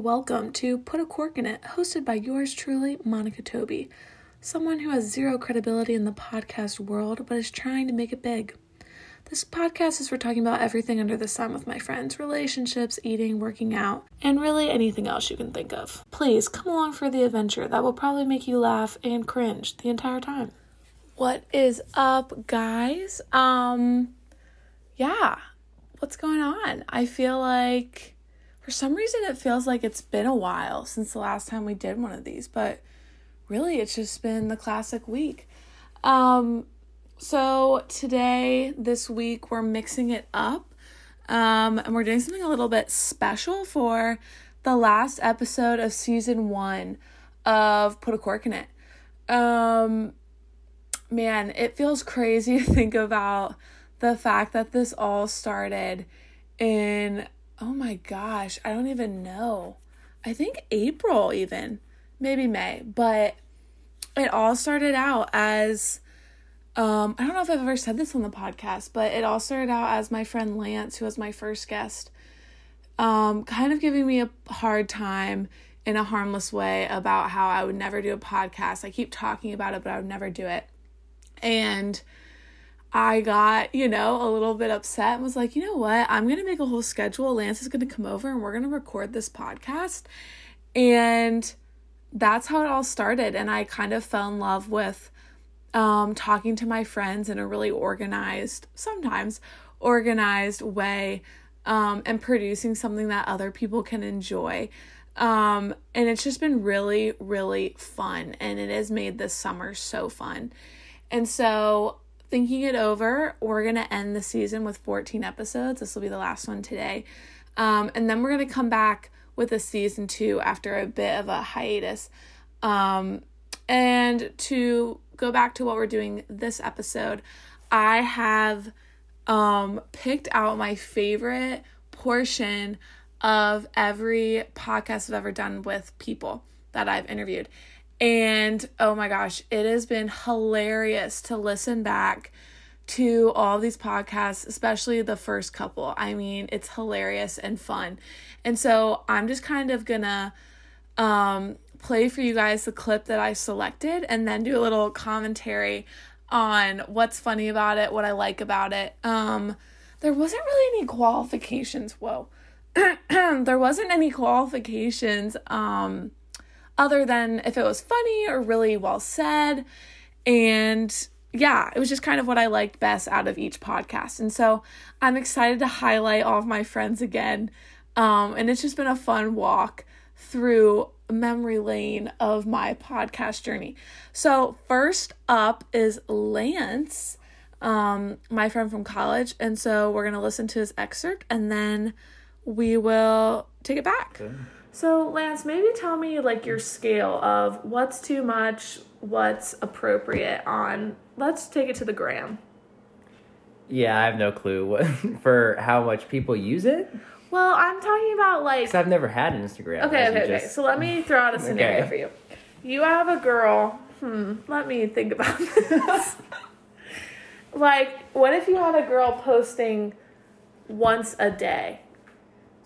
welcome to Put a Cork in It, hosted by yours truly, Monica Toby, someone who has zero credibility in the podcast world but is trying to make it big. This podcast is for talking about everything under the sun with my friends relationships, eating, working out, and really anything else you can think of. Please come along for the adventure that will probably make you laugh and cringe the entire time. What is up, guys? Um, yeah, what's going on? I feel like for some reason it feels like it's been a while since the last time we did one of these, but really it's just been the classic week. Um so today this week we're mixing it up. Um and we're doing something a little bit special for the last episode of season 1 of Put a Cork in It. Um man, it feels crazy to think about the fact that this all started in oh my gosh, I don't even know. I think April, even maybe May, but it all started out as um, I don't know if I've ever said this on the podcast, but it all started out as my friend Lance, who was my first guest, um, kind of giving me a hard time in a harmless way about how I would never do a podcast. I keep talking about it, but I would never do it. And I got, you know, a little bit upset and was like, you know what? I'm going to make a whole schedule. Lance is going to come over and we're going to record this podcast. And that's how it all started. And I kind of fell in love with um, talking to my friends in a really organized, sometimes organized way, um, and producing something that other people can enjoy. Um, and it's just been really, really fun. And it has made this summer so fun. And so thinking it over, we're going to end the season with 14 episodes. This will be the last one today. Um, and then we're going to come back with a season two after a bit of a hiatus. Um, and to go back to what we're doing this episode, I have um, picked out my favorite portion of every podcast I've ever done with people that I've interviewed. And oh my gosh, it has been hilarious to listen back to all these podcasts, especially the first couple. I mean, it's hilarious and fun. And so I'm just kind of gonna um, play for you guys the clip that I selected and then do a little commentary on what's funny about it, what I like about it. Um, there wasn't really any qualifications. Whoa. there wasn't any qualifications. Um, other than if it was funny or really well said. And yeah, it was just kind of what I liked best out of each podcast. And so I'm excited to highlight all of my friends again. Um, and it's just been a fun walk through memory lane of my podcast journey. So, first up is Lance, um, my friend from college. And so we're going to listen to his excerpt and then we will take it back. Okay. So, Lance, maybe tell me like your scale of what's too much, what's appropriate on. Let's take it to the gram. Yeah, I have no clue what, for how much people use it. Well, I'm talking about like. Because I've never had an Instagram. Okay, okay, okay. So let me throw out a scenario okay. for you. You have a girl. Hmm. Let me think about this. like, what if you had a girl posting once a day?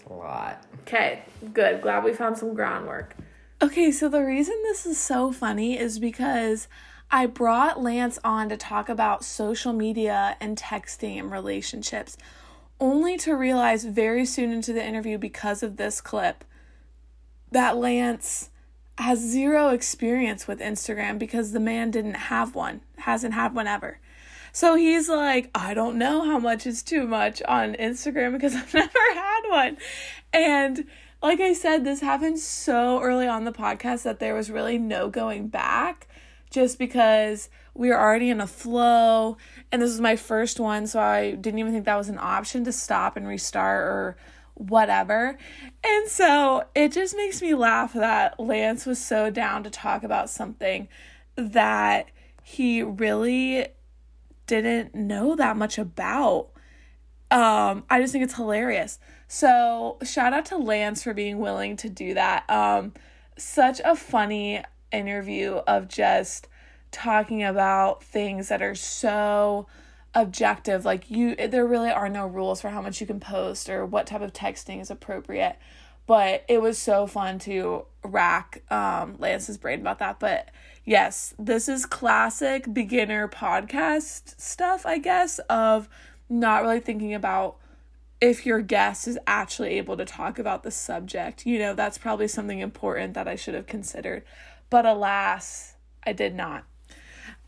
a lot. Okay, good. Glad we found some groundwork. Okay, so the reason this is so funny is because I brought Lance on to talk about social media and texting and relationships, only to realize very soon into the interview because of this clip that Lance has zero experience with Instagram because the man didn't have one, hasn't had one ever. So he's like, I don't know how much is too much on Instagram because I've never had one. And like I said, this happened so early on the podcast that there was really no going back just because we were already in a flow and this was my first one so i didn't even think that was an option to stop and restart or whatever and so it just makes me laugh that lance was so down to talk about something that he really didn't know that much about. Um, I just think it's hilarious. So shout out to Lance for being willing to do that. Um, such a funny interview of just talking about things that are so objective like you there really are no rules for how much you can post or what type of texting is appropriate but it was so fun to rack um, Lance's brain about that. But yes, this is classic beginner podcast stuff, I guess, of not really thinking about if your guest is actually able to talk about the subject. You know, that's probably something important that I should have considered. But alas, I did not.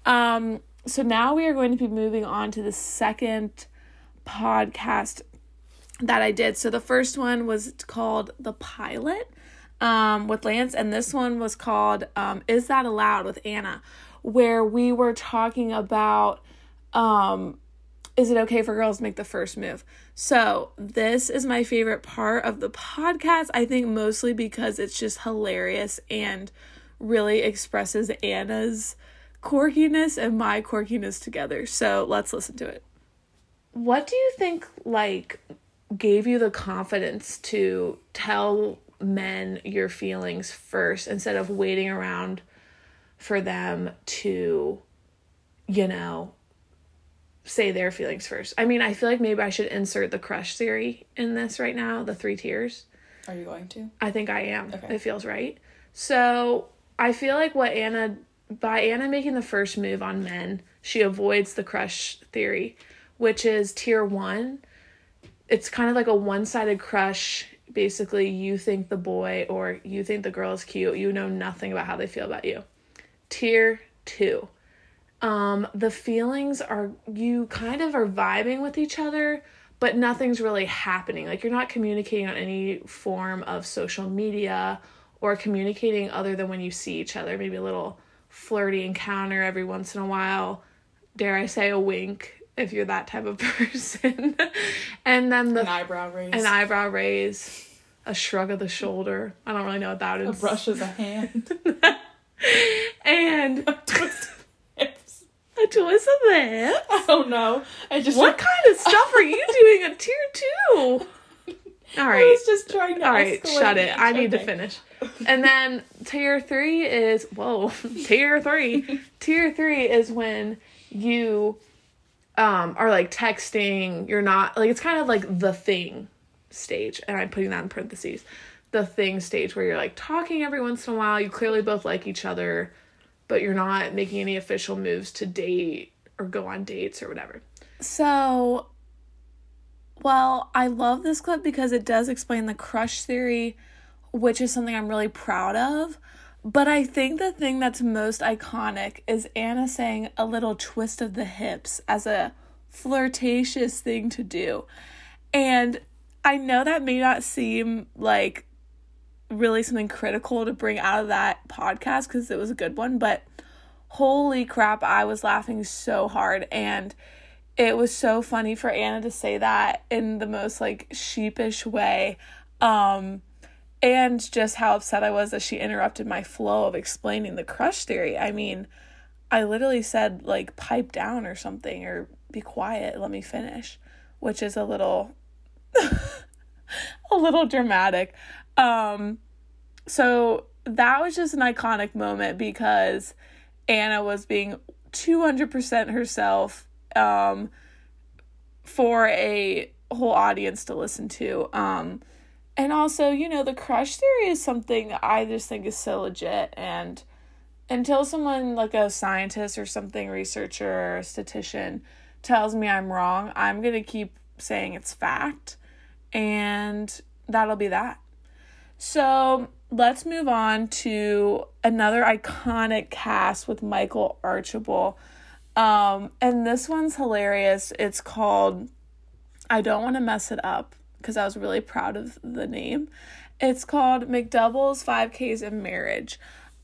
Um, so now we are going to be moving on to the second podcast that I did. So the first one was called The Pilot um, with Lance, and this one was called um, Is That Allowed with Anna, where we were talking about um, is it okay for girls to make the first move? So, this is my favorite part of the podcast. I think mostly because it's just hilarious and really expresses Anna's quirkiness and my quirkiness together. So, let's listen to it. What do you think like gave you the confidence to tell men your feelings first instead of waiting around for them to you know say their feelings first. I mean, I feel like maybe I should insert the crush theory in this right now, the three tiers. Are you going to? I think I am. Okay. It feels right. So I feel like what Anna, by Anna making the first move on men, she avoids the crush theory, which is tier one. It's kind of like a one sided crush. Basically, you think the boy or you think the girl is cute. You know nothing about how they feel about you. Tier two um, the feelings are you kind of are vibing with each other, but nothing's really happening. Like you're not communicating on any form of social media or communicating other than when you see each other. Maybe a little flirty encounter every once in a while. Dare I say a wink if you're that type of person. and then the an eyebrow raise. An eyebrow raise. A shrug of the shoulder. I don't really know what that is. A brush of the hand. and a twist of the hip? I don't know. I just What kind of stuff are you doing at tier two? All right. I was just trying to. All right, shut it. I need okay. to finish. And then tier three is whoa. tier three. tier three is when you um are like texting. You're not like it's kind of like the thing stage, and I'm putting that in parentheses. The thing stage where you're like talking every once in a while. You clearly both like each other but you're not making any official moves to date or go on dates or whatever. So, well, I love this clip because it does explain the crush theory, which is something I'm really proud of. But I think the thing that's most iconic is Anna saying a little twist of the hips as a flirtatious thing to do. And I know that may not seem like really something critical to bring out of that podcast because it was a good one, but holy crap, I was laughing so hard and it was so funny for Anna to say that in the most like sheepish way. Um and just how upset I was that she interrupted my flow of explaining the crush theory. I mean, I literally said like pipe down or something or be quiet, let me finish, which is a little a little dramatic. Um, so that was just an iconic moment because Anna was being 200% herself um, for a whole audience to listen to. Um, and also, you know, the crush theory is something I just think is so legit. And until someone like a scientist or something, researcher or statistician, tells me I'm wrong, I'm going to keep saying it's fact. And that'll be that. So let's move on to another iconic cast with Michael Archibald. Um, and this one's hilarious. It's called I Don't Want to Mess It Up because I was really proud of the name. It's called McDoubles, 5Ks, and Marriage.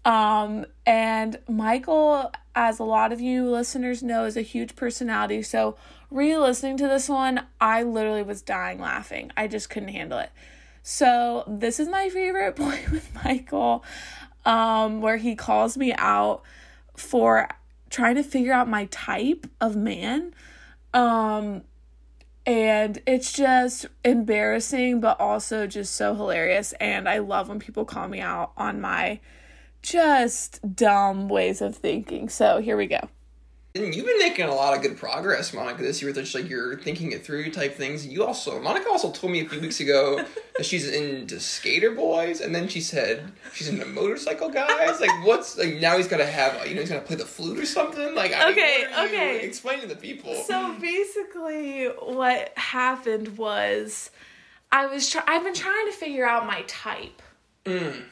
Um, and Michael, as a lot of you listeners know, is a huge personality. So, re listening to this one, I literally was dying laughing. I just couldn't handle it. So, this is my favorite point with Michael, um, where he calls me out for trying to figure out my type of man. Um, and it's just embarrassing, but also just so hilarious. And I love when people call me out on my just dumb ways of thinking. So, here we go. And you've been making a lot of good progress, Monica, this year with just like you're thinking it through type things. You also, Monica also told me a few weeks ago that she's into skater boys, and then she said she's into motorcycle guys. Like, what's like now he's gotta have you know he's gonna play the flute or something. Like, I mean, Okay, what are you- okay. explain to the people. So basically, what happened was, I was try- I've been trying to figure out my type, Mm.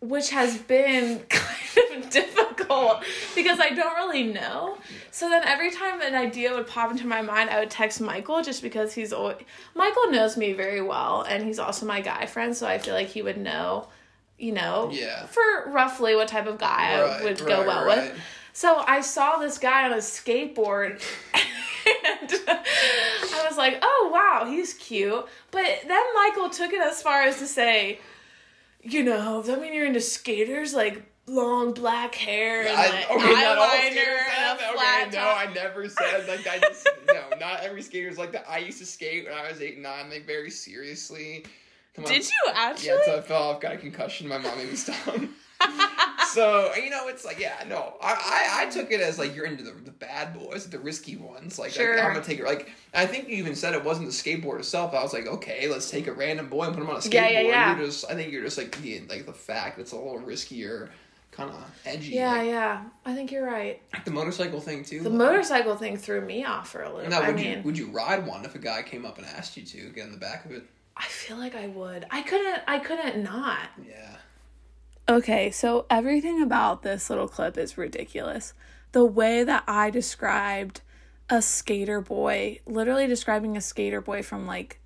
which has been kind of difficult because I don't really know. So then every time an idea would pop into my mind, I would text Michael just because he's always Michael knows me very well, and he's also my guy friend, so I feel like he would know. You know, Yeah. for roughly what type of guy I Right, would go right, well right. with. So I saw this guy on a skateboard and I was like, oh wow, he's cute. But then Michael took it as far as to say, you know, does that mean you're into skaters? Like long black hair and I, like okay, not all eyeliner and a flat Okay, no. I never said like I just no, not every skater's like that. I used to skate when I was eight and nine, like very seriously. Come on. Did you actually? Yeah, so I fell off, got a concussion. My mom made me stop. so you know, it's like yeah, no, I, I, I took it as like you're into the, the bad boys, the risky ones. Like, Sure. like, I'm gonna take it. Like I think you even said it wasn't the skateboard itself. I was like, okay, let's take a random boy and put him on a skateboard. Yeah, yeah, yeah. You're just, I think you're just like the like the fact it's a little riskier, kind of edgy. yeah, like, yeah. I think you're right. like the motorcycle thing too. The motorcycle thing threw me off for a little. Now, I would mean, you would you ride one if a guy came up and asked you to get in the back of it? I feel like I would. I couldn't. I couldn't not. Yeah. Okay, so everything about this little clip is ridiculous. The way that I described a skater boy, literally describing a skater boy from like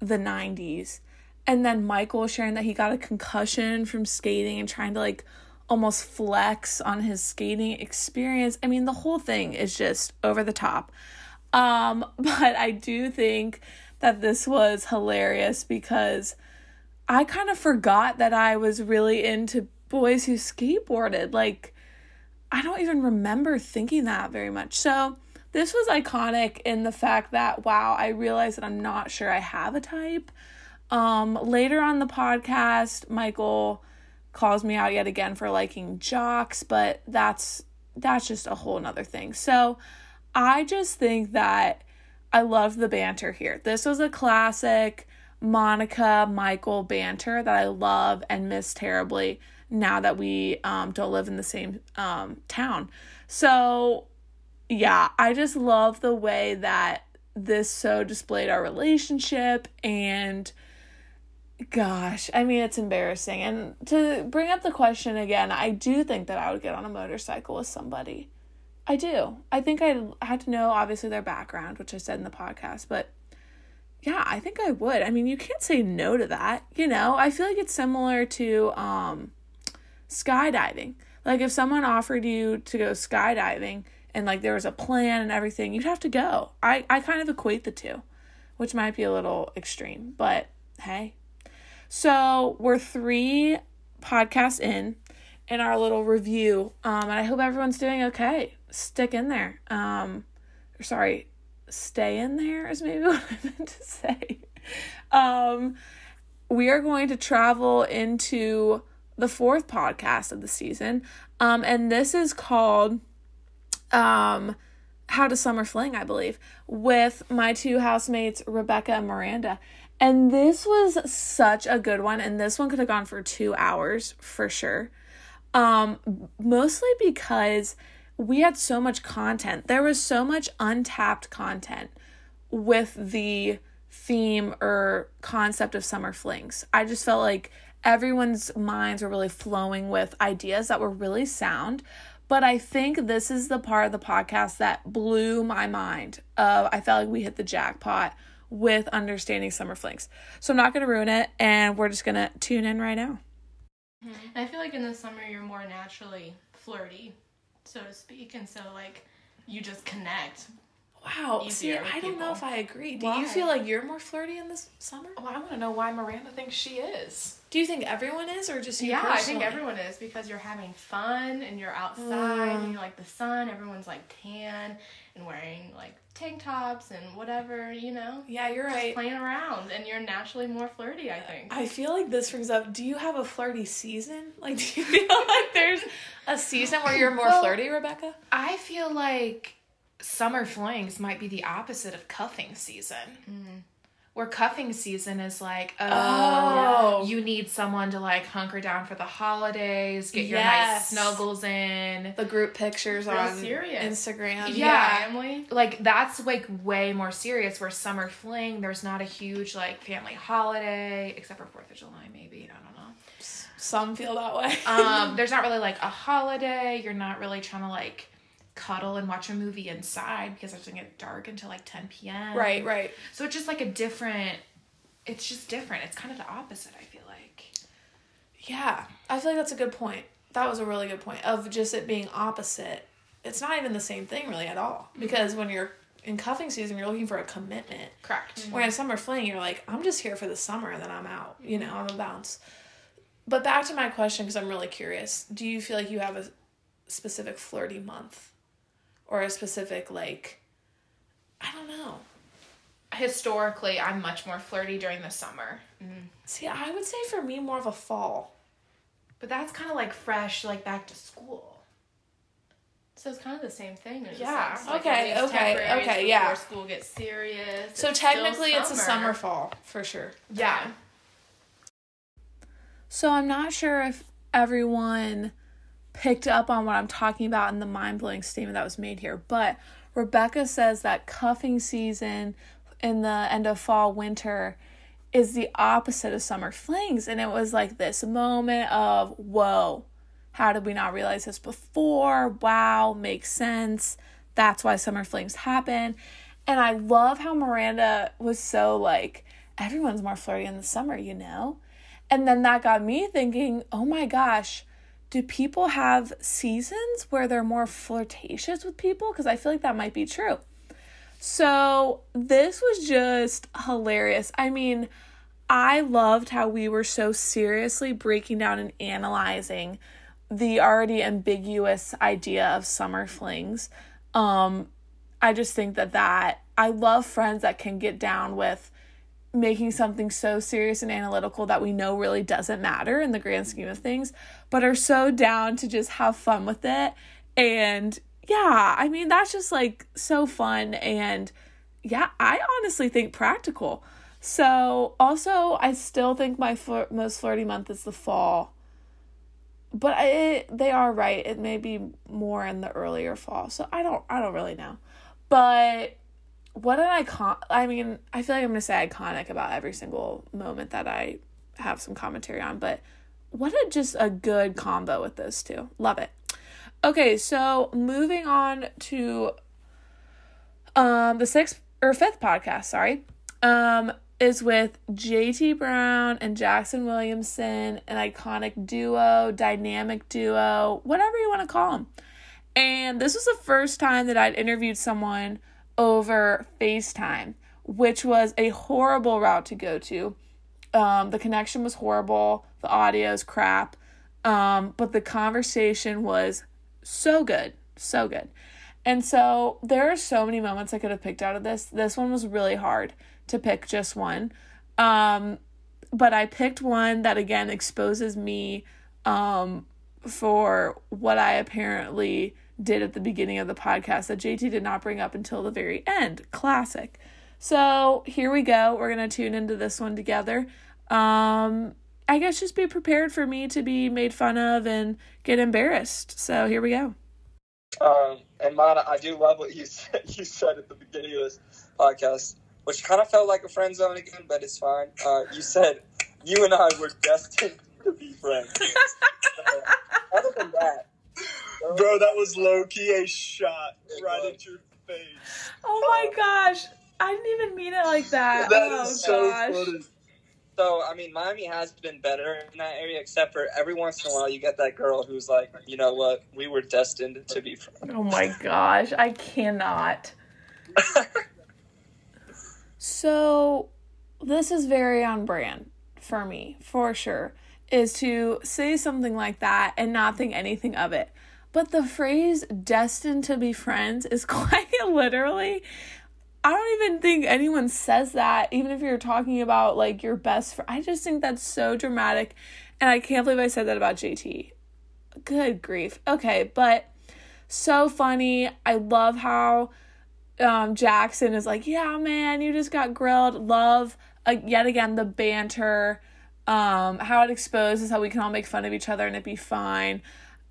the 90s, and then Michael sharing that he got a concussion from skating and trying to like almost flex on his skating experience. I mean, the whole thing is just over the top. Um, but I do think that this was hilarious because I kind of forgot that I was really into boys who skateboarded. Like, I don't even remember thinking that very much. So, this was iconic in the fact that, wow, I realized that I'm not sure I have a type. Um, later on the podcast, Michael calls me out yet again for liking jocks, but that's that's just a whole nother thing. So I just think that I love the banter here. This was a classic Monica Michael banter that I love and miss terribly now that we um, don't live in the same um, town. So, yeah, I just love the way that this so displayed our relationship and gosh, I mean, it's embarrassing. And to bring up the question again, I do think that I would get on a motorcycle with somebody. I do. I think I had to know obviously their background, which I said in the podcast, but yeah, I think I would. I mean, you can't say no to that, you know? I feel like it's similar to um skydiving. Like if someone offered you to go skydiving and like there was a plan and everything, you'd have to go. I I kind of equate the two, which might be a little extreme, but hey. So, we're 3 podcasts in in our little review. Um and I hope everyone's doing okay. Stick in there. Um sorry, stay in there is maybe what I meant to say. Um, we are going to travel into the fourth podcast of the season. Um, and this is called um, How to Summer Fling, I believe, with my two housemates, Rebecca and Miranda. And this was such a good one. And this one could have gone for two hours for sure. Um, mostly because we had so much content. There was so much untapped content with the theme or concept of summer flings. I just felt like everyone's minds were really flowing with ideas that were really sound. But I think this is the part of the podcast that blew my mind. Of I felt like we hit the jackpot with understanding summer flings. So I'm not going to ruin it, and we're just going to tune in right now. And I feel like in the summer you're more naturally flirty, so to speak, and so like you just connect Wow. See, I don't know if I agree. Do Why? you feel like you're more flirty in this summer? Well, I want to know why Miranda thinks she is. Do you think everyone is, or just you Yeah, I think everyone is because you're having fun and you're outside mm. and you like the sun. Everyone's like tan and wearing like tank tops and whatever, you know, Yeah, you're right. playing around, and you're naturally more flirty. I think. I feel like this brings up. Do you have a flirty season? Like, do you feel like there's a season where you're more Well- flirty, Rebecca? I feel like summer flings might be the opposite of cuffing season. Mm. Where cuffing season is like, oh, Oh. you need someone to like hunker down for the holidays, get your nice snuggles in. The group pictures Real on serious. Instagram. Yeah. family. Like that's like way more serious. Where summer fling, there's not a huge like family holiday, except for Fourth of July, maybe. I don't know. Some feel that way. um, there's not really like a holiday. You're not really trying to like cuddle and watch a movie inside because it's gonna get dark until like 10 p.m. right, right. So it's just like a different. It's just different. It's kind of the opposite. I feel like. Yeah, I feel like that's a good point. That was a really good point of just it being opposite. It's not even the same thing really at all mm-hmm. because when you're in cuffing season, you're looking for a commitment. Correct. Mm-hmm. Whereas summer fling, you're like, I'm just here for the summer and then I'm out. You mm-hmm. know, I'm a bounce. But back to my question because I'm really curious. Do you feel like you have a specific flirty month, or a specific like? I don't know. Historically, I'm much more flirty during the summer, See, I would say for me more of a fall. but that's kind of like fresh, like back to school. So it's kind of the same thing. in Yeah. sense. Like, Okay, at okay, temporary okay, before yeah. School gets serious. So It's technically, it's a summer fall for sure. Yeah. So I'm not sure if everyone picked up on what I'm talking about in the mind blowing statement that was made here, but Rebecca says that cuffing season in the end of fall, winter is the opposite of summer flings. And it was like this moment of, whoa, how did we not realize this before? Wow, makes sense. That's why summer flings happen. And I love how Miranda was so like, everyone's more flirty in the summer, you know? And then that got me thinking, oh my gosh, do people have seasons where they're more flirtatious with people? Because I feel like that might be true. So this was just hilarious. I mean, I loved how we were so seriously breaking down and analyzing the already ambiguous idea of summer flings. Um, I just think that that I love friends that can get down with making something so serious and analytical that we know really doesn't matter in the grand scheme of things, but are so down to just have fun with it. And yeah, I mean, that's just like so fun. And yeah, I honestly think practical. So also, I still think my flir- most flirty month is the fall. But I, they are right. It may be more in the earlier fall. So I don't I don't really know. But what an icon I mean, I feel like I'm gonna say iconic about every single moment that I have some commentary on, but what a just a good combo with those two. Love it. Okay, so moving on to um the sixth or fifth podcast, sorry. Um is with JT Brown and Jackson Williamson, an iconic duo, dynamic duo, whatever you want to call them. And this was the first time that I'd interviewed someone over FaceTime, which was a horrible route to go to. Um, the connection was horrible, the audio is crap, um, but the conversation was so good, so good. And so there are so many moments I could have picked out of this. This one was really hard to pick just one. Um, but I picked one that again exposes me um, for what I apparently did at the beginning of the podcast that JT did not bring up until the very end. Classic. So here we go. We're going to tune into this one together. Um, I guess just be prepared for me to be made fun of and get embarrassed. So here we go. Um, and Mana, I do love what you said. You said at the beginning of this podcast, which kind of felt like a friend zone again, but it's fine. Uh, you said you and I were destined to be friends. Uh, other than that, Bro, that was low key a shot right at your face. Oh my gosh. I didn't even mean it like that. That oh is so gosh. funny. So I mean, Miami has been better in that area, except for every once in a while you get that girl who's like, you know what, we were destined to be friends. Oh my gosh. I cannot. So, this is very on brand for me, for sure, is to say something like that and not think anything of it. But the phrase destined to be friends is quite literally. I don't even think anyone says that, even if you're talking about like your best friend. I just think that's so dramatic. And I can't believe I said that about JT. Good grief. Okay, but so funny. I love how um, Jackson is like, yeah, man, you just got grilled. Love uh, yet again the banter, um, how it exposes how we can all make fun of each other and it'd be fine.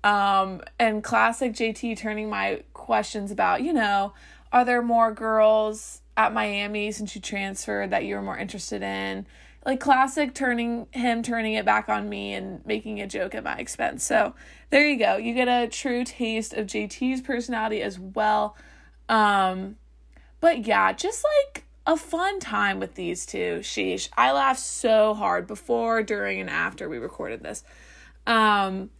Um, and classic JT turning my questions about, you know, are there more girls at Miami since you transferred that you were more interested in? Like classic turning him turning it back on me and making a joke at my expense. So there you go. You get a true taste of JT's personality as well. Um, but yeah, just like a fun time with these two. Sheesh. I laughed so hard before, during, and after we recorded this. Um,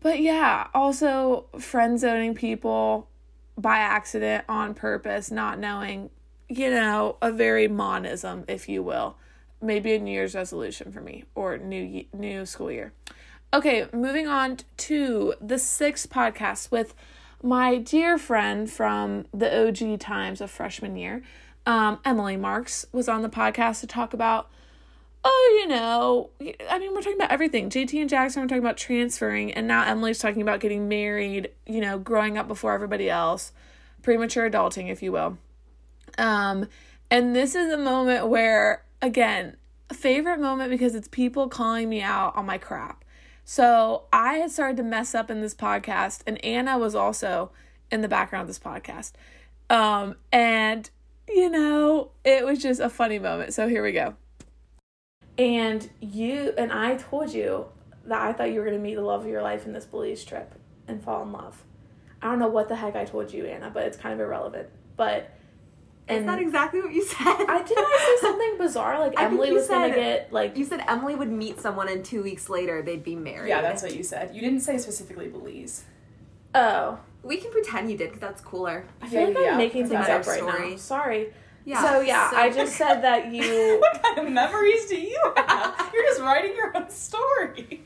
but yeah, also friend zoning people by accident on purpose, not knowing, you know, a very monism, if you will. Maybe a New Year's resolution for me or new new school year. Okay, moving on to the sixth podcast with my dear friend from the OG times of freshman year, um, Emily Marks, was on the podcast to talk about, oh, you know, I mean, we're talking about everything. JT and Jackson are talking about transferring, and now Emily's talking about getting married, you know, growing up before everybody else, premature adulting, if you will. Um, and this is a moment where, again, a favorite moment because it's people calling me out on my crap. So I had started to mess up in this podcast, and Anna was also in the background of this podcast. Um, and you know, it was just a funny moment. So here we go. And you and I told you that I thought you were going to meet the love of your life in this Belize trip and fall in love. I don't know what the heck I told you, Anna, but it's kind of irrelevant. But Is and that exactly what you said? I did I say something bizarre like I Emily you was going to get like You said Emily would meet someone and two weeks later they'd be married. Yeah, that's what you said. You didn't say specifically Belize. oh We can pretend you did because that's cooler. I feel like I'm making things up right story. now. Sorry. Yeah. So yeah, so- I just said that you. What kind of memories do you have? You're just writing your own story.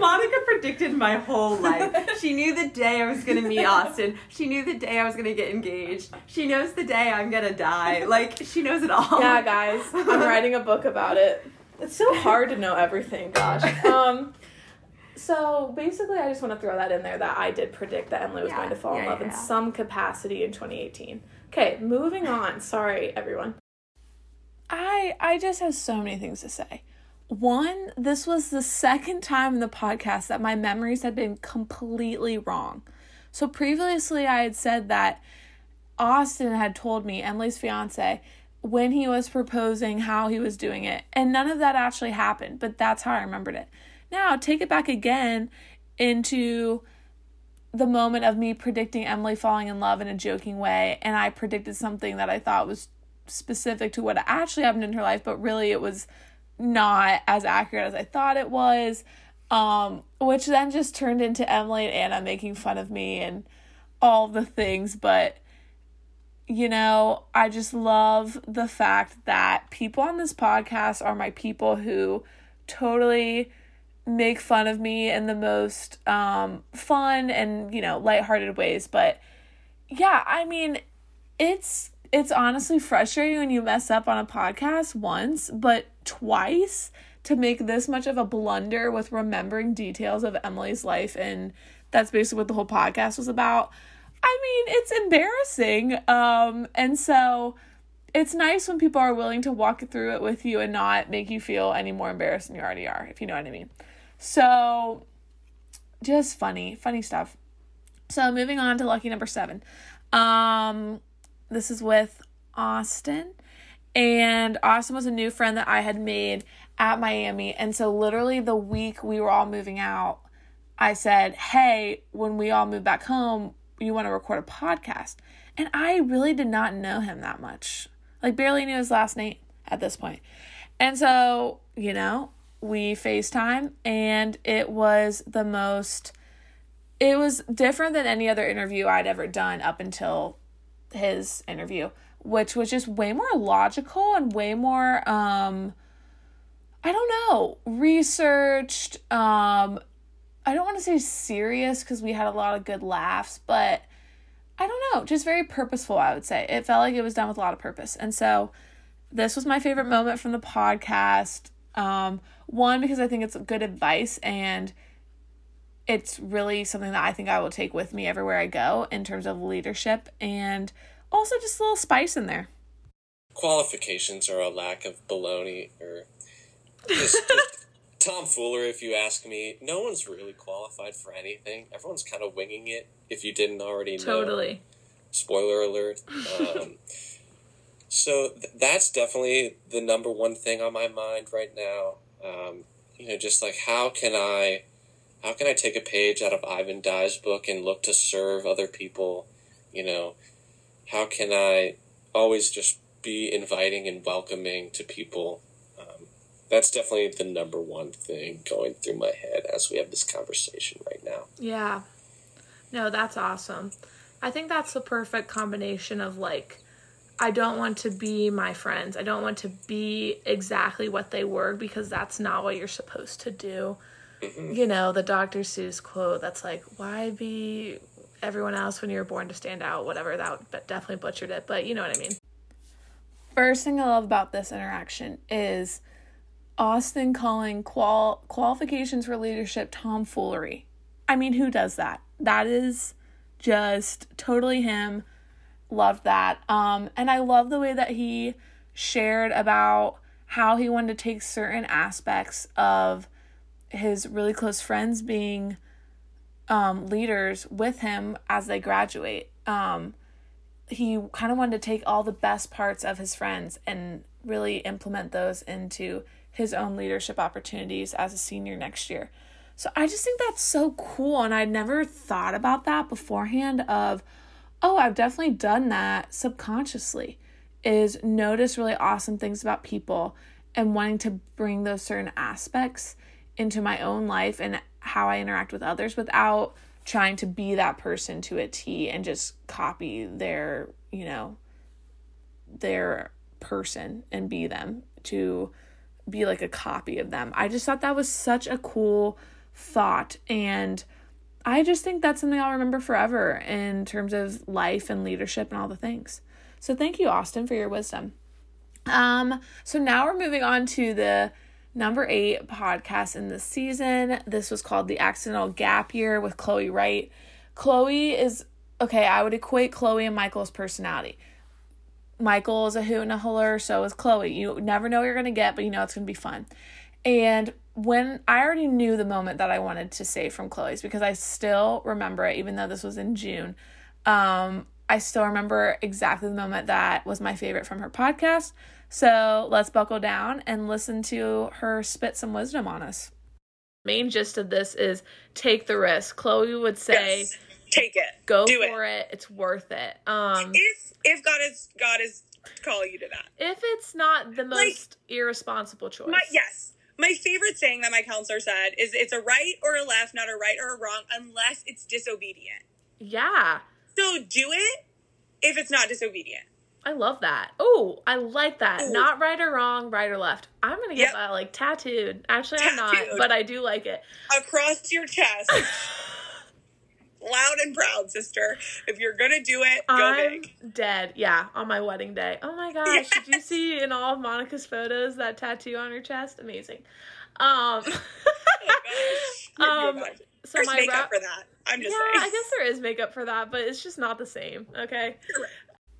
Monica predicted my whole life. She knew the day I was gonna meet Austin. She knew the day I was gonna get engaged. She knows the day I'm gonna die. Like she knows it all. yeah, guys, I'm writing a book about it. It's so hard to know everything. Gosh. Um. So basically, I just want to throw that in there that I did predict that Emily was Yeah, going to fall in yeah, love in yeah. some capacity in 2018. Okay, moving on. Sorry, everyone. I I just have so many things to say. One, this was the second time in the podcast that my memories had been completely wrong. So previously, I had said that Austin had told me, Emily's fiance, when he was proposing how he was doing it. And none of that actually happened, but that's how I remembered it. Now, take it back again into the moment of me predicting Emily falling in love in a joking way. And I predicted something that I thought was specific to what actually happened in her life, but really it was not as accurate as I thought it was. Um, which then just turned into Emily and Anna making fun of me and all the things. But you know, I just love the fact that people on this podcast are my people who totally make fun of me in the most um fun and, you know, lighthearted ways. But yeah, I mean, it's it's honestly frustrating when you mess up on a podcast once, but twice to make this much of a blunder with remembering details of Emily's life and that's basically what the whole podcast was about. I mean, it's embarrassing. Um and so it's nice when people are willing to walk through it with you and not make you feel any more embarrassed than you already are, if you know what I mean. So just funny, funny stuff. So moving on to lucky number 7. Um this is with Austin. And Austin was a new friend that I had made at Miami. And so, literally, the week we were all moving out, I said, Hey, when we all move back home, you want to record a podcast? And I really did not know him that much. Like, barely knew his last name at this point. And so, you know, we FaceTime, and it was the most, it was different than any other interview I'd ever done up until his interview, which was just way more logical and way more um I don't know, researched um I don't want to say serious because we had a lot of good laughs, but I don't know, just very purposeful, I would say. It felt like it was done with a lot of purpose. And so this was my favorite moment from the podcast. Um, one, because I think it's good advice and it's really something that I think I will take with me everywhere I go in terms of leadership and also just a little spice in there. Qualifications are a lack of baloney or just, just tomfoolery, if you ask me. No one's really qualified for anything. Everyone's kind of winging it. If you didn't already know, Totally. spoiler alert. Um, so th- that's definitely the number one thing on my mind right now. Um, you know, just like how can I, how can I take a page out of Ivan Dye's book and look to serve other people? You know, how can I always just be inviting and welcoming to people? That's definitely the number one thing going through my head as we have this conversation right now. Yeah. No, that's awesome. I think that's the perfect combination of like, I don't want to be my friends. I don't want to be exactly what they were because that's not what you're supposed to do. Mm-hmm. You know, the Dr. Seuss quote that's like, why be everyone else when you were born to stand out? Whatever, that but definitely butchered it, but you know what I mean. First thing I love about this interaction is Austin calling qual qualifications for leadership tomfoolery. I mean, who does that? That is just totally him. Loved that. Um, and I love the way that he shared about how he wanted to take certain aspects of his really close friends being um, leaders with him as they graduate. Um, he kind of wanted to take all the best parts of his friends and really implement those into his own leadership opportunities as a senior next year. So I just think that's so cool and I'd never thought about that beforehand of oh, I've definitely done that subconsciously is notice really awesome things about people and wanting to bring those certain aspects into my own life and how I interact with others without trying to be that person to a T and just copy their, you know, their person and be them to be like a copy of them. I just thought that was such a cool thought and I just think that's something I'll remember forever in terms of life and leadership and all the things. So thank you Austin for your wisdom. Um so now we're moving on to the number 8 podcast in this season. This was called The Accidental Gap Year with Chloe Wright. Chloe is okay, I would equate Chloe and Michael's personality. Michael is a hoot and a holler, so is Chloe. You never know what you're gonna get, but you know it's gonna be fun. And when I already knew the moment that I wanted to say from Chloe's because I still remember it, even though this was in June. Um, I still remember exactly the moment that was my favorite from her podcast. So let's buckle down and listen to her spit some wisdom on us. Main gist of this is take the risk. Chloe would say, Yes. Take it. "Go Do for it. It's worth it." Um, If if God is God is calling you to that. if it's not the most irresponsible choice, My yes. My favorite saying that my counselor said is it's a right or a left, not a right or a wrong, unless it's disobedient. yeah. So do it if it's not disobedient. I love that. Oh, I like that. Ooh. Not right or wrong, right or left. I'm gonna get Yep. that like tattooed. Actually, I'm not, but I do like it. Across your chest. Loud and proud, sister. If you're gonna do it, go I'm big. dead. Yeah, on my wedding day. Oh my gosh! Did you see in all of Monica's photos that tattoo on her chest? Amazing. Um, You um, so There's my makeup wrap- for that. I'm just yeah, saying. I guess there is makeup for that, but it's just not the same. Okay. Right.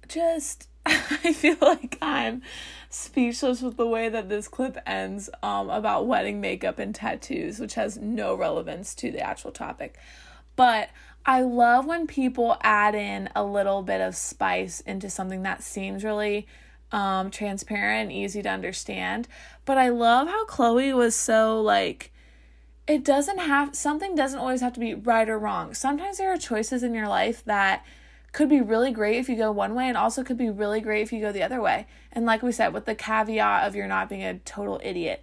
just I feel like I'm speechless with the way that this clip ends um about wedding makeup and tattoos, which has no relevance to the actual topic. But I love when people add in a little bit of spice into something that seems really um transparent and easy to understand. But I love how Chloe was so like it doesn't have something doesn't always have to be right or wrong. Sometimes there are choices in your life that could be really great if you go one way and also could be really great if you go the other way. And like we said with the caveat of you're not being a total idiot.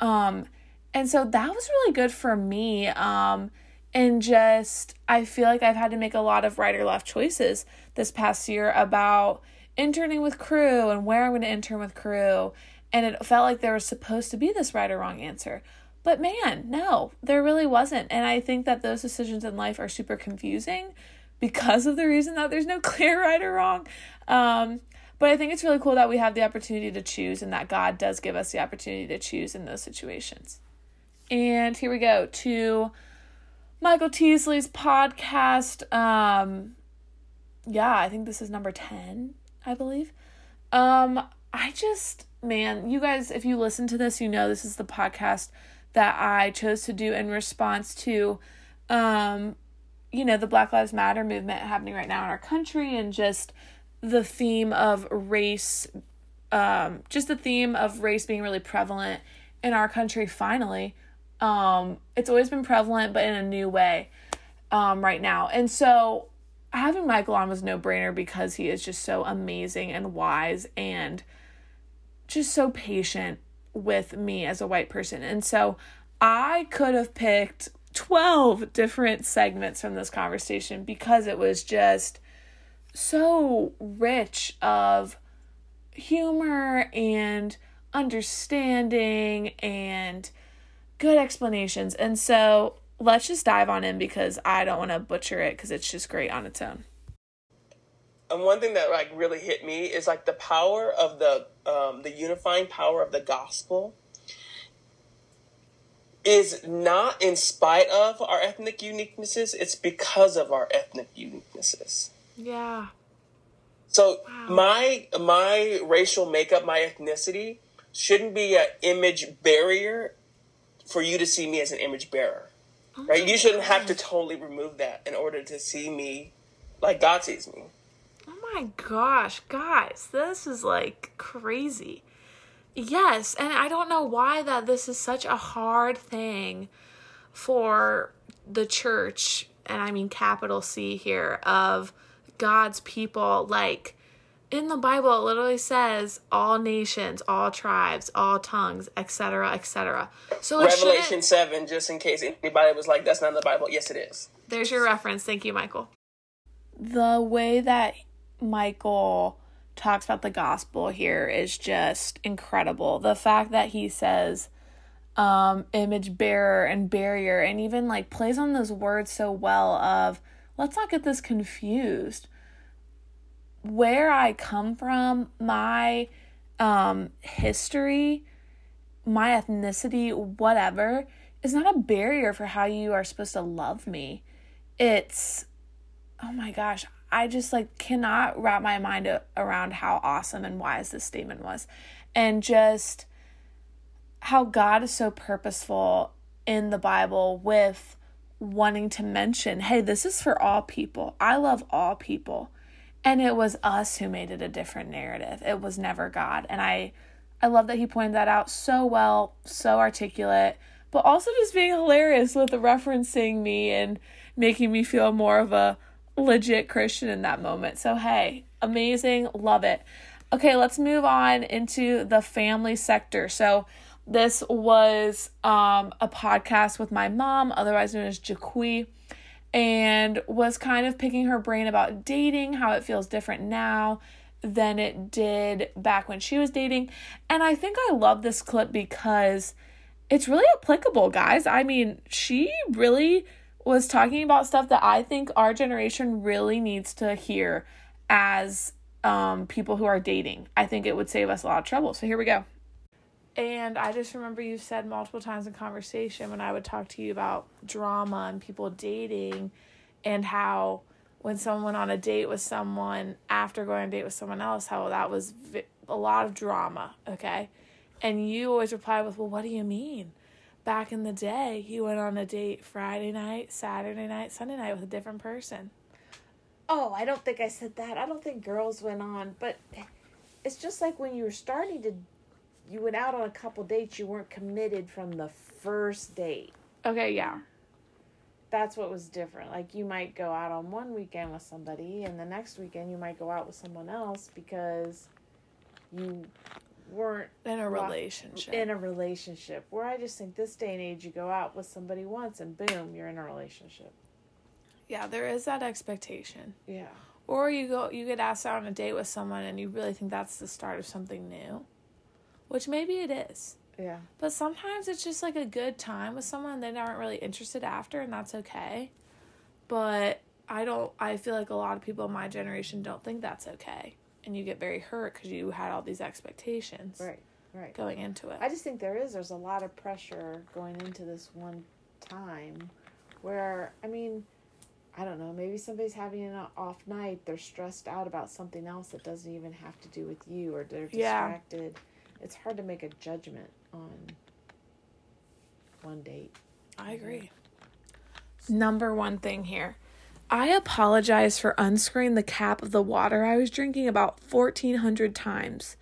Um and so that was really good for me um And just, I feel like I've had to make a lot of right or left choices this past year about interning with Cru and where I'm going to intern with Cru. And it felt like there was supposed to be this right or wrong answer. But man, no, there really wasn't. And I think that those decisions in life are super confusing because of the reason that there's no clear right or wrong. Um, but I think it's really cool that we have the opportunity to choose and that God does give us the opportunity to choose in those situations. And here we go to Michael Teasley's podcast. Um, yeah, I think this is number 10, I believe. Um, I just, man, you guys, if you listen to this, you know this is the podcast that I chose to do in response to, um, you know, the Black Lives Matter movement happening right now in our country and just the theme of race, um, just the theme of race being really prevalent in our country finally. Um, it's always been prevalent, but in a new way um, right now. And so having Michael on was no brainer because he is just so amazing and wise and just so patient with me as a white person. And so I could have picked 12 different segments from this conversation because it was just so rich of humor and understanding and good explanations. And so let's just dive on in because I don't want to butcher it because it's just great on its own. And one thing that like really hit me is like the power of the um, the unifying power of the gospel is not in spite of our ethnic uniquenesses; it's because of our ethnic uniquenesses. Yeah. So wow. my my racial makeup, my ethnicity shouldn't be an image barrier for you to see me as an image bearer. Oh right? You shouldn't God. have to totally remove that in order to see me like God sees me. Oh my gosh, guys, this is like crazy. Yes, and I don't know why that this is such a hard thing for the church, and I mean capital C here, of God's people. Like, in the Bible, it literally says all nations, all tribes, all tongues, etc., etc. So Revelation seven, just in case anybody was like, "That's not in the Bible." Yes, it is. There's your reference. Thank you, Michael. The way that Michael talks about the gospel here is just incredible. The fact that he says um, image bearer and barrier, and even like plays on those words so well. Of let's not get this confused where I come from, my um, history, my ethnicity, whatever, is not a barrier for how you are supposed to love me. It's, oh my gosh, I just like cannot wrap my mind around how awesome and wise this statement was. And just how God is so purposeful in the Bible with wanting to mention, hey, this is for all people. I love all people and it was us who made it a different narrative. It was never god. And i i love that he pointed that out so well so articulate but also just being hilarious with referencing me and making me feel more of a legit christian in that moment. So hey amazing. Love it. Okay let's move on into the family sector. So this was um, a podcast with my mom otherwise known as Jaqui and was kind of picking her brain about dating, how it feels different now than it did back when she was dating. And I think I love this clip because it's really applicable, guys. I mean, she really was talking about stuff that I think our generation really needs to hear as um, people who are dating. I think it would save us a lot of trouble. So here we go. And I just remember you said multiple times in conversation when I would talk to you about drama and people dating and how when someone went on a date with someone after going on a date with someone else, how that was a lot of drama, okay? And you always reply with, Well, what do you mean? Back in the day, you went on a date Friday night, Saturday night, Sunday night with a different person. Oh, I don't think I said that. I don't think girls went on, but it's just like when you were starting to you went out on a couple dates, you weren't committed from the first date. Okay, yeah. That's what was different. Like you might go out on one weekend with somebody and the next weekend you might go out with someone else because you weren't In a relationship. In a relationship, where I just think this day and age, you go out with somebody once and boom, you're in a relationship. Yeah, there is that expectation. Yeah. Or you go you get asked out on a date with someone and you really think that's the start of something new. Which maybe it is. Yeah. But sometimes it's just like a good time with someone they aren't really interested after and that's okay. But I don't I feel like a lot of people in my generation don't think that's okay. And you get very hurt cuz you had all these expectations. Right. Right. Going into it. I just think there is. There's a lot of pressure going into this one time where, I mean, I don't know, maybe somebody's having an off night. They're stressed out about something else that doesn't even have to do with you or they're distracted. Yeah. It's hard to make a judgment on one date. I agree. Number one thing here. I apologize for unscrewing the cap of the water I was drinking about 1,400 times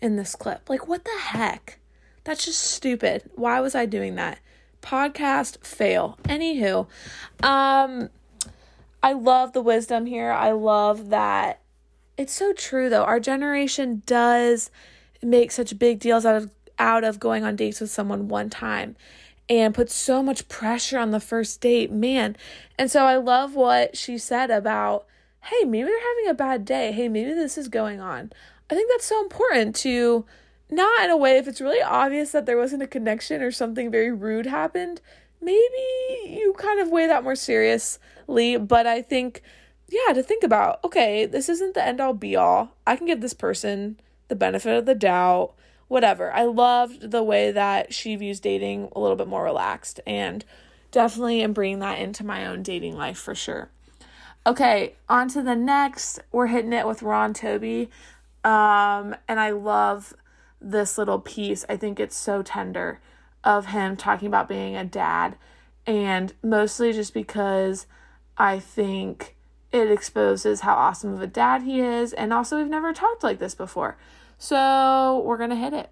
in this clip. Like, what the heck? That's just stupid. Why was I doing that? Podcast fail. Anywho, um, I love the wisdom here. I love that it's so true though. Our generation does make such big deals out of out of going on dates with someone one time and put so much pressure on the first date, man. And so I love what she said about, hey, maybe they're having a bad day. Hey, maybe this is going on. I think that's so important to not in a way if it's really obvious that there wasn't a connection or something very rude happened, maybe you kind of weigh that more seriously, but I think yeah, to think about, okay, this isn't the end all be all. I can give this person the benefit of the doubt, whatever. I loved the way that she views dating a little bit more relaxed and definitely am bringing that into my own dating life for sure. Okay, on to the next. We're hitting it with Ron Toby. Um, and I love this little piece. I think it's so tender of him talking about being a dad. And mostly just because I think it exposes how awesome of a dad he is. And also, we've never talked like this before. So we're going to hit it.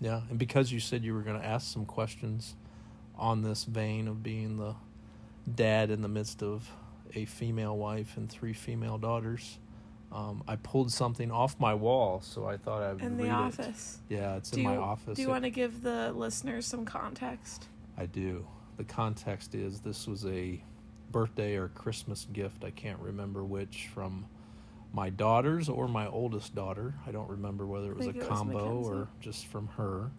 Yeah, and because you said you were going to ask some questions on this vein of being the dad in the midst of a female wife and three female daughters, um, I pulled something off my wall, so I thought I would In the read it. office. Yeah, it's Do in my you- office. Do you want to give the listeners some context? I do. The context is this was a birthday or Christmas gift, I can't remember which, from my daughters or my oldest daughter. I don't remember whether it was a it was combo or just from her.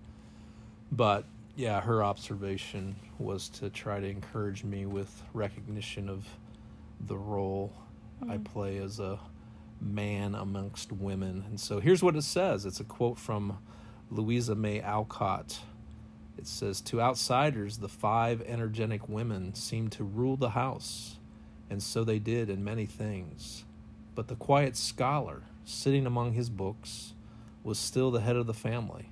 But yeah, her observation was to try to encourage me with recognition of the role I Mhm. play as a man amongst women. And so here's what it says it's a quote from Louisa May Alcott. It says, To outsiders, the five energetic women seemed to rule the house, and so they did in many things. But the quiet scholar, sitting among his books, was still the head of the family,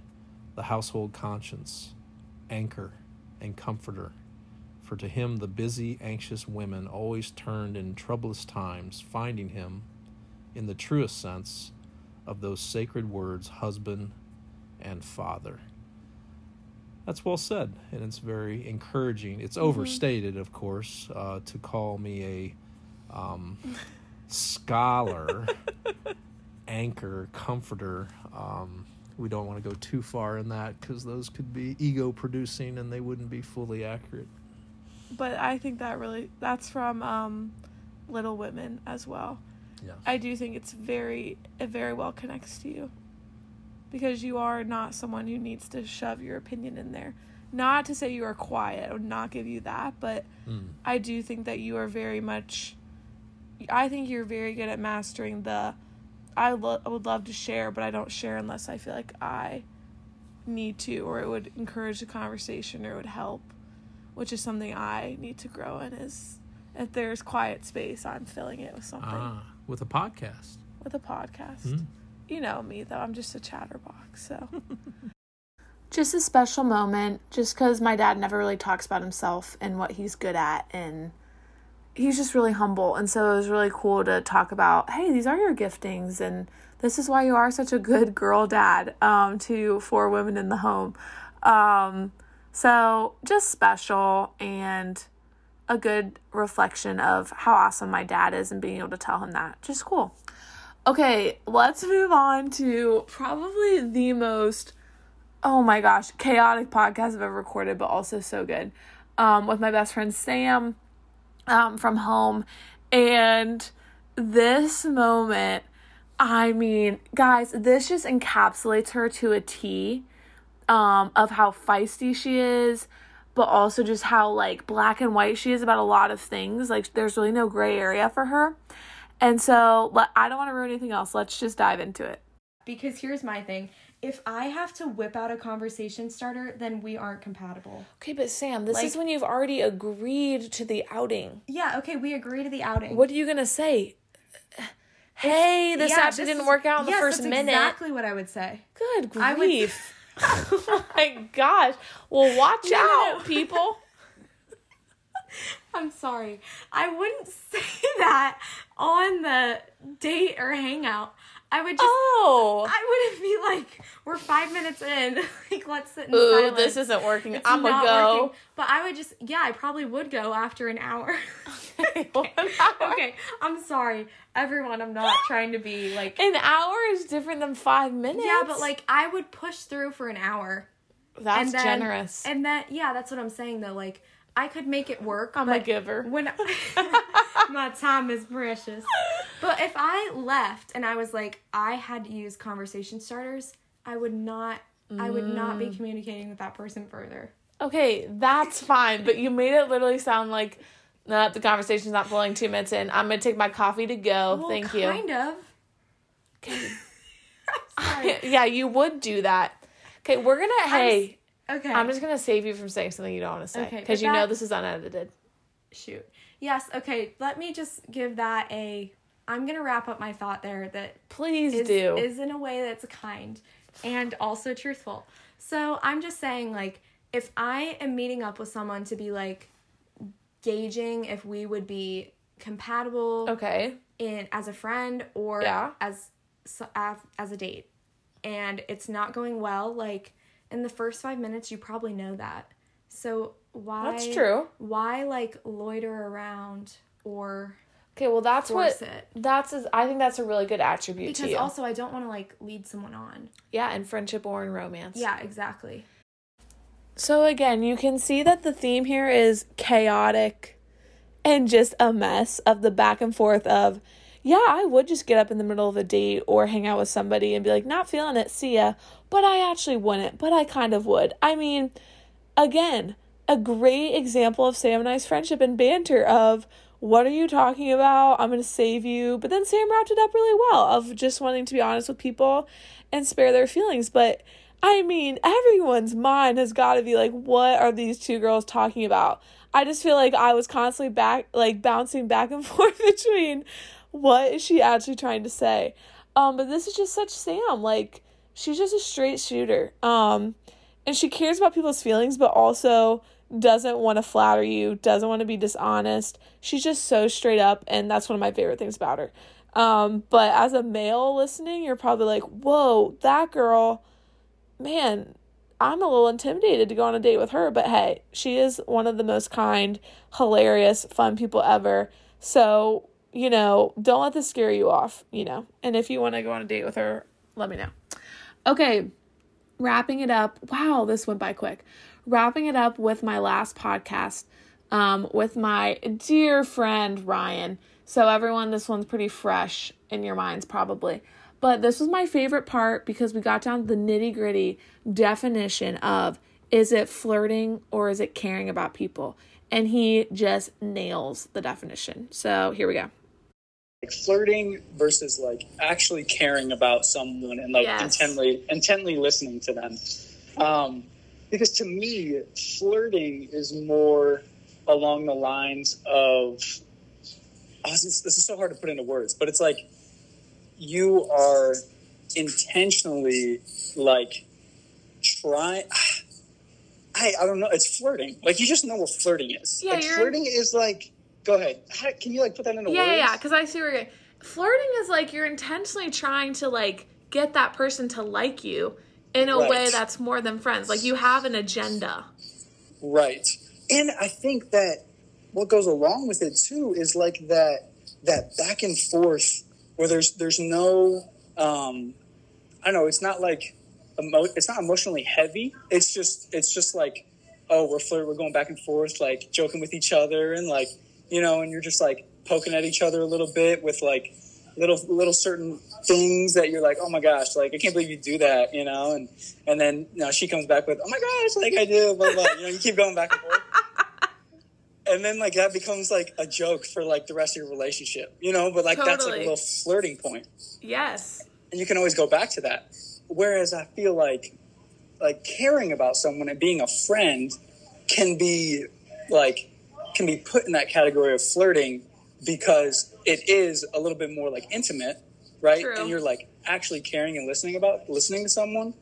the household conscience, anchor, and comforter. For to him, the busy, anxious women always turned in troublous times, finding him, in the truest sense of those sacred words, husband and father. That's well said, and it's very encouraging. It's Mhm. overstated, of course, uh, to call me a um, scholar, anchor, comforter. Um, we don't want to go too far in that because those could be ego producing and they wouldn't be fully accurate. But I think that really that's from um, Little Women as well. Yes. I do think it's very it very well connects to you. Because you are not someone who needs to shove your opinion in there. Not to say you are quiet, I would not give you that, but Mm. I do think that you are very much I think you're very good at mastering the I, lo- I would love to share, but I don't share unless I feel like I need to or it would encourage the conversation or it would help, which is something I need to grow in is if there's quiet space, I'm filling it with something. Ah, with a podcast. With a podcast. Mm. You know me though, I'm just a chatterbox, so. Just a special moment just cuz my dad never really talks about himself and what he's good at and he's just really humble. And so it was really cool to talk about hey these are your giftings and this is why you are such a good girl dad um, to four women in the home. Um, so just special and a good reflection of how awesome my dad is and being able to tell him that. Just cool Okay, let's move on to probably the most oh my gosh, chaotic podcast I've ever recorded, but also so good. Um, with my best friend Sam um, from home. And this moment, I mean, guys, this just encapsulates her to a T um, of how feisty she is, but also just how like black and white she is about a lot of things. Like, there's really no gray area for her. And so, let, I don't want to ruin anything else. Let's just dive into it. Because here's my thing if I have to whip out a conversation starter, then we aren't compatible. Okay, but Sam, this Like- is when you've already agreed to the outing. Yeah, okay, we agree to the outing. What are you gonna say? Hey, this Yeah, actually this didn't is- work out in the first that's minute. exactly what I would say. Good I would- grief. oh my gosh. Well, watch No, no, out, no. people. I'm sorry. I wouldn't say that on the date or hangout. I would just. Oh. I wouldn't be like, we're five minutes in. like, let's sit in Ooh, silence. this isn't working. It's I'ma not go. working. But I would just, yeah, I probably would go after an hour. okay, Okay. I'm sorry. Everyone, I'm not trying to be like. An hour is different than five minutes. Yeah, but like, I would push through for an hour. That's and then, generous. And that, yeah, that's what I'm saying though. Like, I could make it work. I'm a giver. When my time is precious. But if I left and I was like, I had to use conversation starters, I would not. I would not be Mm. communicating with that person further. Okay, that's fine, but you made it literally sound like nah, the conversation's not flowing two minutes in. I'm gonna take my coffee to go. well, Thank you. Kind of. Okay. yeah, you would do that. Okay, we're gonna. I'm Hey, okay. I'm just gonna save you from saying something you don't want to say because but you know this is unedited. Shoot. Yes. Okay. Let me just give that a. I'm gonna wrap up my thought there. That Please is, do. is in a way that's kind and also truthful. So I'm just saying, like, if I am meeting up with someone to be like gauging if we would be compatible, Okay. in as a friend or Yeah. as as a date, and it's not going well, like in the first five minutes, you probably know that. So why? That's true. Why like loiter around or Okay, well that's what it? that's a, I think that's a really good attribute to Because also, I don't want to like lead someone on. yeah, in friendship or in romance. Yeah, exactly. So again, you can see that the theme here is chaotic and just a mess of the back and forth of yeah, I would just get up in the middle of a date or hang out with somebody and be like, not feeling it, see ya. But I actually wouldn't, but I kind of would. I mean, again, a great example of Sam and I's friendship and banter of what are you talking about? I'm going to save you. But then Sam wrapped it up really well of just wanting to be honest with people and spare their feelings. But I mean, everyone's mind has got to be like, what are these two girls talking about? I just feel like I was constantly back, like bouncing back and forth between what is she actually trying to say. Um, but this is just such Sam. Like, she's just a straight shooter. Um, and she cares about people's feelings, but also doesn't want to flatter you, doesn't want to be dishonest. She's just so straight up, and that's one of my favorite things about her. Um, but as a male listening, you're probably like, whoa, that girl, man, I'm a little intimidated to go on a date with her. But hey, she is one of the most kind, hilarious, fun people ever. So, you know, don't let this scare you off, you know. And if you want to go on a date with her, let me know. Okay, wrapping it up. Wow, this went by quick. Wrapping it up with my last podcast um, with my dear friend Ryan. So, everyone, this one's pretty fresh in your minds, probably. But this was my favorite part because we got down to the nitty gritty definition of is it flirting or is it caring about people? And he just nails the definition. So, here we go. Like flirting versus like actually caring about someone and like Yes. intently intently listening to them. Um because to me flirting is more along the lines of oh, this, is, this is so hard to put into words but it's like you are intentionally like trying I, I don't know it's flirting. Like you just know what flirting is. Yeah, like flirting is like go ahead How, can you like put that into yeah, words yeah, yeah. Because I see where you're going. Flirting is like you're intentionally trying to like get that person to like you in a Right. way that's more than friends. Like you have an agenda. Right. And I think that what goes along with it too is like that that back and forth where there's there's no um, I don't know. It's not like emo- it's not emotionally heavy. It's just it's just like oh we're flirt we're going back and forth like joking with each other and like you know and you're just like poking at each other a little bit with like little little certain things that you're like oh my gosh like I can't believe you do that you know? And and then you know she comes back with oh my gosh like I do blah blah you know you keep going back and forth. And then like that becomes like a joke for like the rest of your relationship you know? But like that's like a little flirting point. Yes. and you can always go back to that. Whereas I feel like like caring about someone and being a friend can be like can be put in that category of flirting because it is a little bit more like intimate, right? True. And you're like actually caring and listening about listening to someone.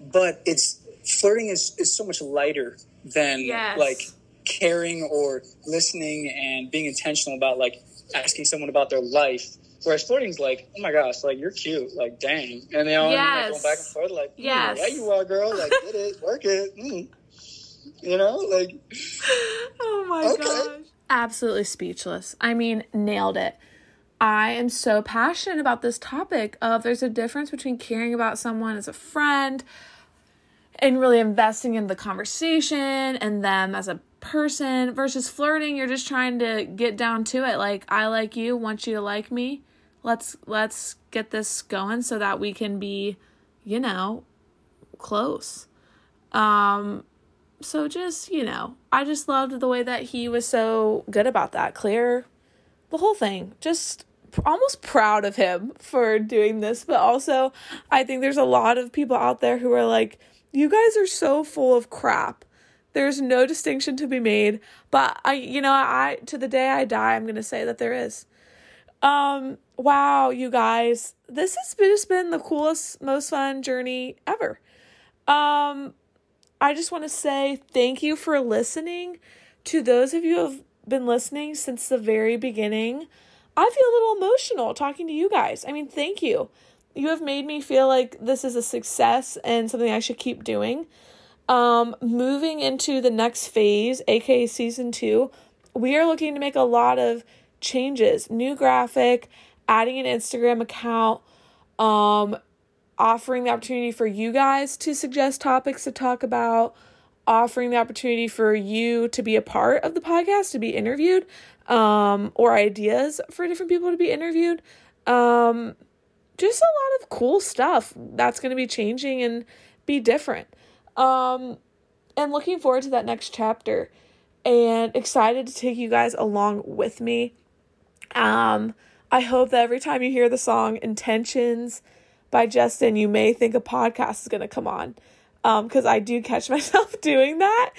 But it's flirting is, is so much lighter than Yes. like caring or listening and being intentional about like asking someone about their life. Whereas flirting's like, oh my gosh, like you're cute, like dang, and you know, and, like, going back and forth, like, mm, Yes. yeah, you are, girl, like get it, work it, mm. You know, like, Oh my Okay. gosh. Absolutely speechless. I mean, nailed it. I am so passionate about this topic of there's a difference between caring about someone as a friend and really investing in the conversation and them as a person versus flirting you're just trying to get down to it like I like you, want you to like me. Let's let's get this going so that we can be, you know, close. Um so just, you know, I just loved the way that he was so good about that. Clear the whole thing. Just almost proud of him for doing this, but also I think there's a lot of people out there who are like, you guys are so full of crap. There's no distinction to be made, but I you know, I to the day I die, I'm going to say that there is. Um wow, you guys. This has just been the coolest, most fun journey ever. Um I just want to say thank you for listening. To those of you who have been listening since the very beginning, I feel a little emotional talking to you guys. I mean, thank you. You have made me feel like this is a success and something I should keep doing. Um, moving into the next phase, aka season two, we are looking to make a lot of changes. New graphic, adding an Instagram account, um, offering the opportunity for you guys to suggest topics to talk about, offering the opportunity for you to be a part of the podcast, to be interviewed, um, or ideas for different people to be interviewed. Um, just a lot of cool stuff that's going to be changing and be different. Um, and looking forward to that next chapter and excited to take you guys along with me. Um, I hope that every time you hear the song Intentions by Justin, you may think a podcast is going to come on. Um, cuz I do catch myself doing that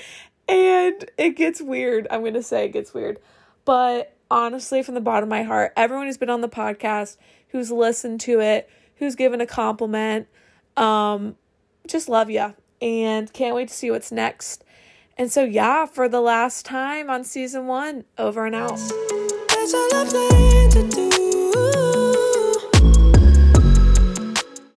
and it gets weird. I'm going to say it gets weird. But honestly, from the bottom of my heart, everyone who's been on the podcast, who's listened to it, who's given a compliment, um, just love ya and can't wait to see what's next. And so, yeah, for the last time on season one, over and out.